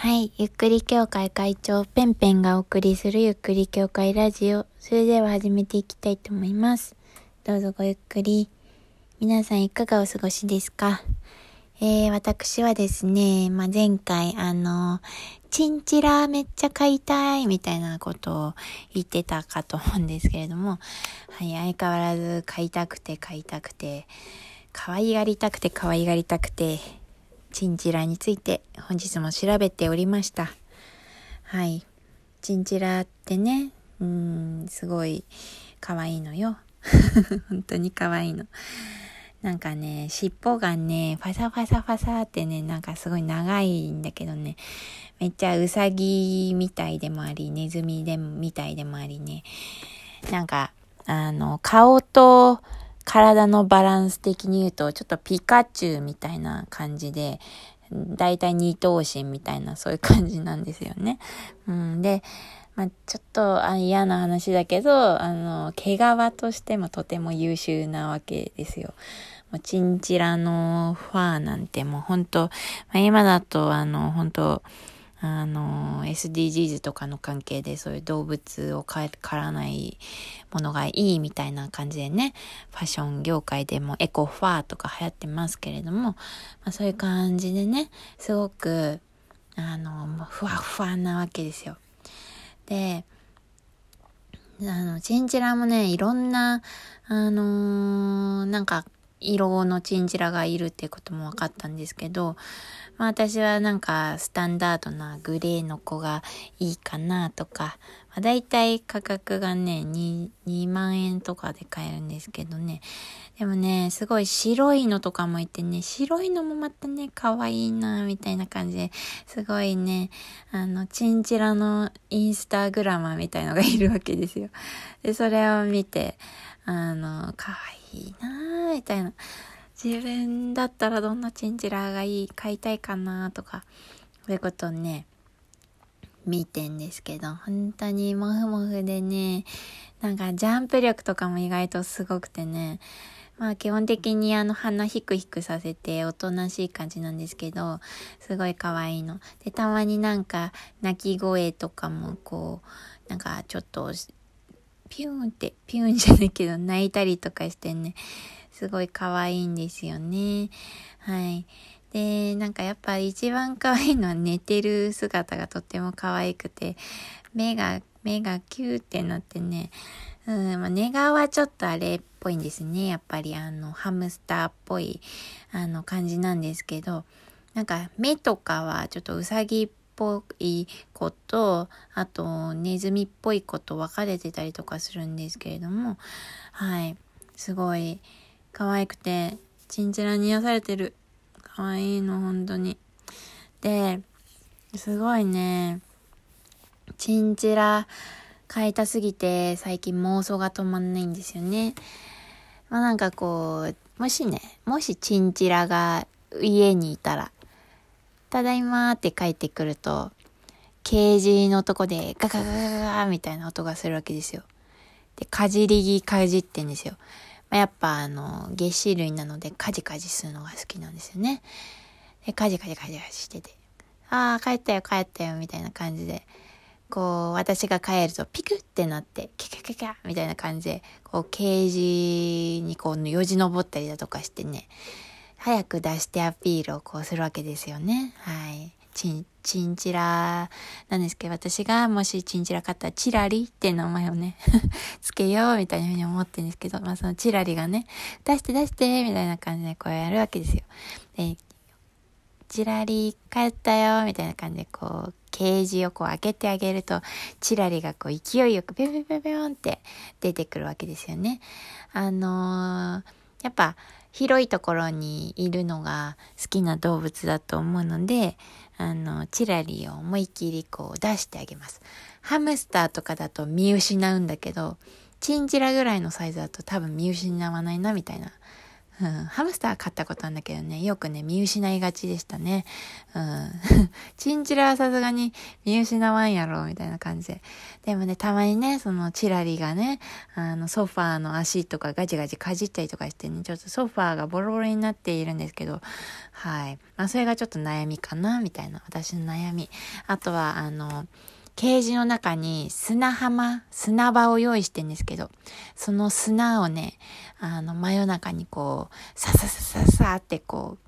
はい。ゆっくり協会会長ペンペンがお送りするゆっくり協会ラジオ。それでは始めていきたいと思います。どうぞごゆっくり。皆さんいかがお過ごしですか？えー、私はですね、まあ、前回、あの、チンチラめっちゃ買いたいみたいなことを言ってたかと思うんですけれども、はい、相変わらず買いたくて買いたくて、可愛がりたくて可愛がりたくて、チンチラについて本日も調べておりました。はい。チンチラってね、うん、すごい可愛いのよ。本当に可愛いの。なんかね、尻尾がね、ファサファサファサってね、なんかすごい長いんだけどね、めっちゃうさぎみたいでもあり、ネズミでみたいでもありね、なんか、あの、顔と体のバランス的に言うと、ちょっとピカチュウみたいな感じで、だいたい二頭身みたいな、そういう感じなんですよね。うん、で、まあ、ちょっとあ嫌な話だけど、あの、毛皮としてもとても優秀なわけですよ。チンチラのファーなんてもう本当、まあ、今だとあの、本当あの、SDGs とかの関係でそういう動物を狩らないものがいいみたいな感じでね、ファッション業界でもエコファーとか流行ってますけれども、まあ、そういう感じでね、すごく、あの、ふわふわなわけですよ。で、あの、チンチラもね、いろんな、あのー、なんか、色のチンチラがいるってことも分かったんですけど、まあ私はなんかスタンダードなグレーの子がいいかなとか、まあ、大体価格がね2、2万円とかで買えるんですけどね。でもね、すごい白いのとかもいてね、白いのもまたね、可愛いな、みたいな感じで、すごいね、あの、チンチラのインスタグラマーみたいのがいるわけですよ。で、それを見て、あの、可愛いな、みたいな。自分だったらどんなチンチラがいい、買いたいかなとか、そういうことをね、見てんですけど、本当にモフモフでね、なんかジャンプ力とかも意外とすごくてね、まあ基本的にあの鼻ヒクヒクさせておとなしい感じなんですけど、すごい可愛いの。で、たまになんか鳴き声とかもこう、なんかちょっとピューンって、ピューンじゃないけど泣いたりとかしてね、すごい可愛いんですよね。はい。で、なんかやっぱ一番可愛いのは寝てる姿がとっても可愛くて、目が、目がキューってなってね、うん、まあ、寝顔はちょっとあれっぽいんですね。やっぱりあの、ハムスターっぽい、あの、感じなんですけど、なんか目とかはちょっとうさぎっぽい子と、あとネズミっぽい子と分かれてたりとかするんですけれども、はい。すごい、可愛くて、チンチラに癒されてる。可愛いの、本当に。で、すごいね、チンチラ買いたすぎて最近妄想が止まんないんですよね。まあなんかこう、もしね、もしチンチラが家にいたら、ただいまーって帰ってくると、ケージのとこでガガガガガみたいな音がするわけですよ。で、かじりぎかじってんですよ。まあ、やっぱあの、月子類なのでカジカジするのが好きなんですよね。で、カジカジカジカジしてて、ああ、帰ったよ帰ったよみたいな感じで、こう、私が帰るとピクってなって、キャキャキャキャみたいな感じで、こう、ケージにこう、よじ登ったりだとかしてね、早く出してアピールをこうするわけですよね。はい。チン、チンチラなんですけど、私がもしチンチラ買ったらチラリって名前をね つけようみたいなふうに思ってるんですけど、まあそのチラリがね、出して出してみたいな感じでこうやるわけですよ。で、チラリ帰ったよみたいな感じでこう、ケージをこう開けてあげると、チラリがこう勢いよくピョピョピョピョンって出てくるわけですよね。あのー、やっぱ広いところにいるのが好きな動物だと思うので、あの、チラリを思いっきりこう出してあげます。ハムスターとかだと見失うんだけど、チンチラぐらいのサイズだと多分見失わないなみたいな、うん、ハムスター買ったことあるんだけどね、よくね、見失いがちでしたね。うん。チンチラはさすがに見失わんやろ、みたいな感じで。でもね、たまにね、そのチラリがね、あの、ソファーの足とかガチガチかじったりとかしてね、ちょっとソファーがボロボロになっているんですけど、はい。まあ、それがちょっと悩みかな、みたいな、私の悩み。あとは、あの、ケージの中に砂浜、砂場を用意してんですけど、その砂をね、あの、真夜中にこう、さささささってこ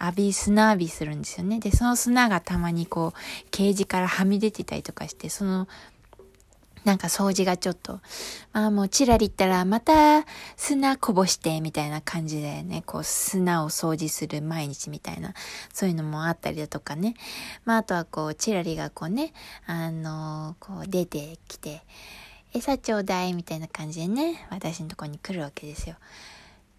う、浴び、砂浴びするんですよね。で、その砂がたまにこう、ケージからはみ出てたりとかして、そのなんか掃除がちょっと、まあもうチラリったらまた砂こぼしてみたいな感じでね、こう砂を掃除する毎日みたいな、そういうのもあったりだとかね。まああとはこうチラリがこうね、あのこう出てきて、餌ちょうだいみたいな感じでね、私のとこに来るわけですよ。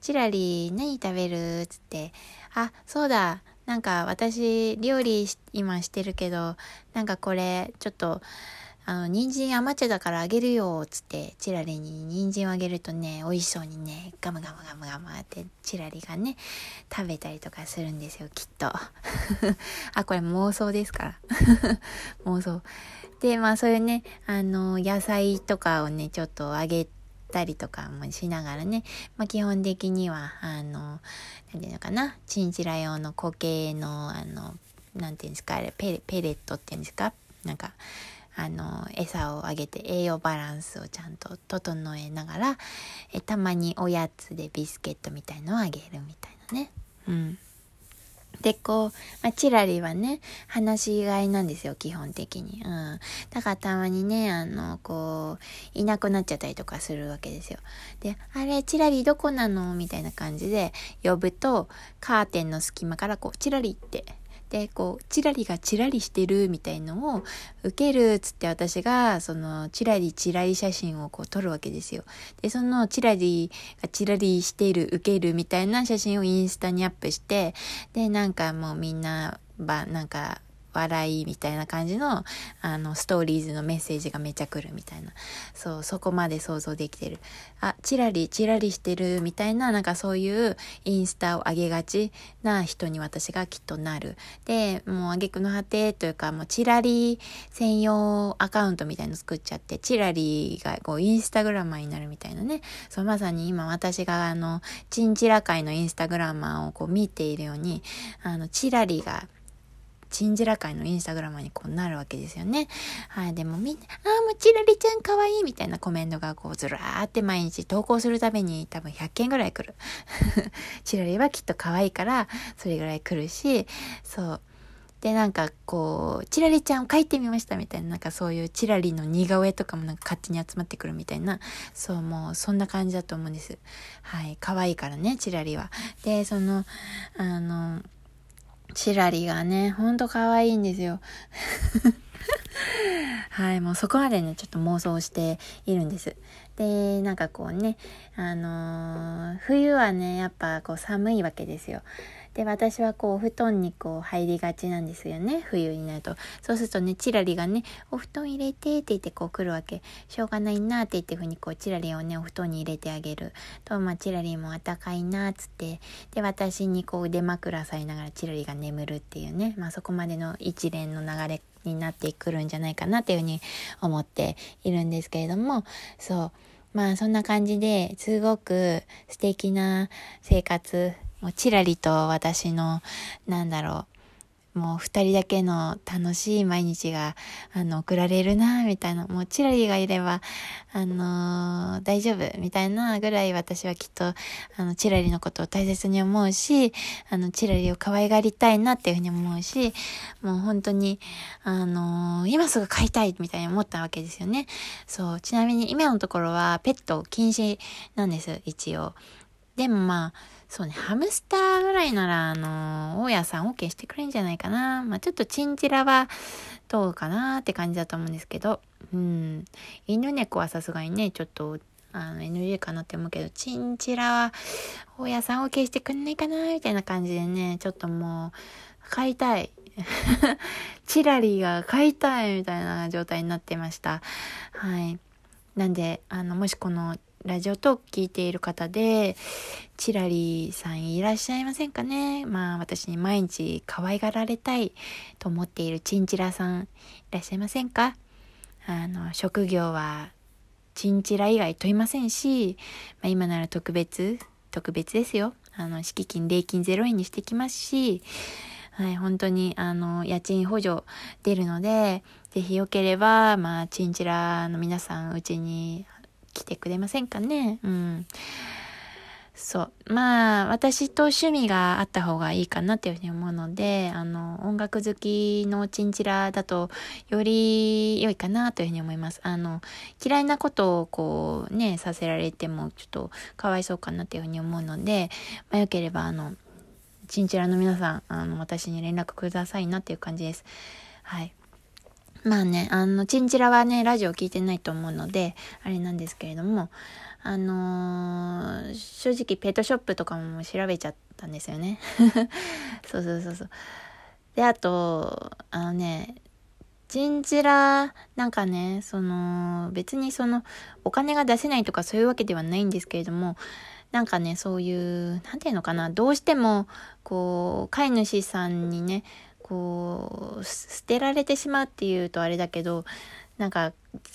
チラリ何食べる？つって、あ、そうだ、なんか私料理今してるけど、なんかこれちょっと、あの、人参余っちゃだからあげるよ、つって、チラリに人参をあげるとね、美味しそうにね、ガムガムガムガムってチラリがね、食べたりとかするんですよ、きっと。あ、これ妄想ですか？ら。妄想。で、まあ、そういうね、あの、野菜とかをね、ちょっとあげたりとかもしながらね、まあ、基本的には、あの、なんていうのかな、チンチラ用の固形の、あの、なんていうんですか、あれ、ペレットっていうんですか？なんか、あの餌をあげて栄養バランスをちゃんと整えながらえたまにおやつでビスケットみたいのをあげるみたいなね。うん。で、こう、まあ、チラリはね、話し飼いなんですよ、基本的に。うん。だからたまにね、あの、こう、いなくなっちゃったりとかするわけですよ。で、あれ、チラリどこなの？みたいな感じで呼ぶと、カーテンの隙間からこう、チラリってで、こう、チラリがチラリしてるみたいのを受けるっつって私が、その、チラリチラリ写真をこう撮るわけですよ。で、そのチラリがチラリしている、受けるみたいな写真をインスタにアップして、で、なんかもうみんな、ば、なんか、笑いみたいな感じの、あの、ストーリーズのメッセージがめちゃ来るみたいな。そう、そこまで想像できてる。あ、チラリ、チラリしてるみたいな、なんかそういうインスタを上げがちな人に私がきっとなる。で、もう挙句の果てというか、もうチラリ専用アカウントみたいの作っちゃって、チラリがこうインスタグラマーになるみたいなね。そう、まさに今私があの、チンチラ界のインスタグラマーをこう見ているように、あの、チラリがチンジラ界のインスタグラムにこうなるわけですよね。はい。でもみんな、ああ、もうチラリちゃん可愛いみたいなコメントがこうずらーって毎日投稿するために多分100件ぐらい来る。チラリはきっと可愛いから、それぐらい来るし、そう。で、なんかこう、チラリちゃんを描いてみましたみたいな、なんかそういうチラリの似顔絵とかもなんか勝手に集まってくるみたいな、そう、もうそんな感じだと思うんです。はい。可愛いからね、チラリは。で、その、あの、チラリがね、ほんと可愛いんですよ。はい、もうそこまでね、ちょっと妄想しているんです。で、なんかこうね、あのー、冬はね、やっぱこう寒いわけですよ。で、私はこう、お布団にこう、入りがちなんですよね。冬になると。そうするとね、チラリがね、お布団入れてって言ってこう来るわけ。しょうがないなって言ってふうにこう、チラリをね、お布団に入れてあげる。と、まあ、チラリもあったかいなっつって。で、私にこう、腕枕されながらチラリが眠るっていうね。まあ、そこまでの一連の流れになってくるんじゃないかなっていうふうに思っているんですけれども、そう。まあそんな感じですごく素敵な生活もうちらりと私の、なんだろう、もう二人だけの楽しい毎日が、あの、送られるな、みたいな、もうチラリがいれば、あのー、大丈夫、みたいなぐらい私はきっと、あの、チラリのことを大切に思うし、あの、チラリを可愛がりたいなっていうふうに思うし、もう本当に、あのー、今すぐ飼いたい、みたいに思ったわけですよね。そう、ちなみに今のところはペット禁止なんです、一応。でもまあ、そうね、ハムスターぐらいなら、あの、大家さん OK してくれるんじゃないかな。まあ、ちょっとチンチラはどうかなって感じだと思うんですけど、うん。犬猫はさすがにね、ちょっと、あの、NG かなって思うけど、チンチラは、大家さん OK してくんないかなみたいな感じでね、ちょっともう、買いたい。チラリが買いたいみたいな状態になってました。はい。なんで、あの、もしこのラジオトーク聞いている方で、チラリさんいらっしゃいませんかね？まあ私に毎日可愛がられたいと思っているチンチラさんいらっしゃいませんか？あの、職業はチンチラ以外問いませんし、まあ、今なら特別、特別ですよ。あの、敷金、礼金0円にしてきますし、はい、本当に、あの、家賃補助出るので、ぜひよければ、まあ、チンチラの皆さん、うちに来てくれませんかね？うん。そう。まあ、私と趣味があった方がいいかなっていうふうに思うので、あの、音楽好きのチンチラだと、より良いかなというふうに思います。あの、嫌いなことをこう、ね、させられても、ちょっとかわいそうかなっていうふうに思うので、まあ、よければ、あの、チンチラの皆さん、あの、私に連絡くださいなっていう感じです。はい。まあね、あの、チンチラはね、ラジオ聞いてないと思うので、あれなんですけれども、あのー、正直ペットショップとかも調べちゃったんですよね。そうそうそうそう。で、あと、あのね、チンチラ、なんかね、その、別にその、お金が出せないとかそういうわけではないんですけれども、なんかね、そういう、なんていうのかな、どうしても、こう、飼い主さんにね、こう、捨てられてしまうっていうとあれだけど、なんか、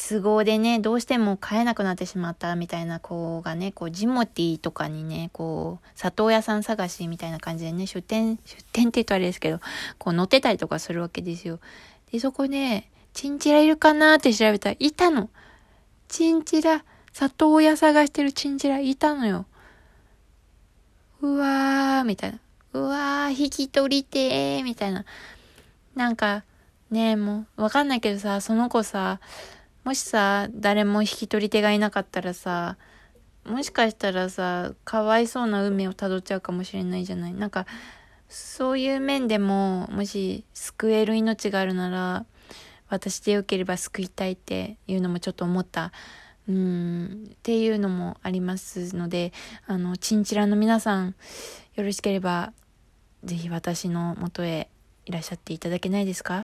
都合でね、どうしても飼えなくなってしまったみたいな子がね、こう、ジモティとかにね、こう、里親さん探しみたいな感じでね、出店、出店って言うとあれですけど、こう、乗ってたりとかするわけですよ。で、そこで、チンチラいるかな？って調べたら、いたの。チンチラ、里親探してるチンチラいたのよ。うわー、みたいな。うわー、引き取りてー、みたいな。なんか、ねえ、もう、わかんないけどさ、その子さ、もしさ、誰も引き取り手がいなかったらさ、もしかしたらさ、かわいそうな運命をたどっちゃうかもしれないじゃない。なんか、そういう面でも、もし救える命があるなら、私でよければ救いたいっていうのもちょっと思った。うんっていうのもありますのであのチンチラの皆さんよろしければ是非私のもとへいらっしゃっていただけないですか？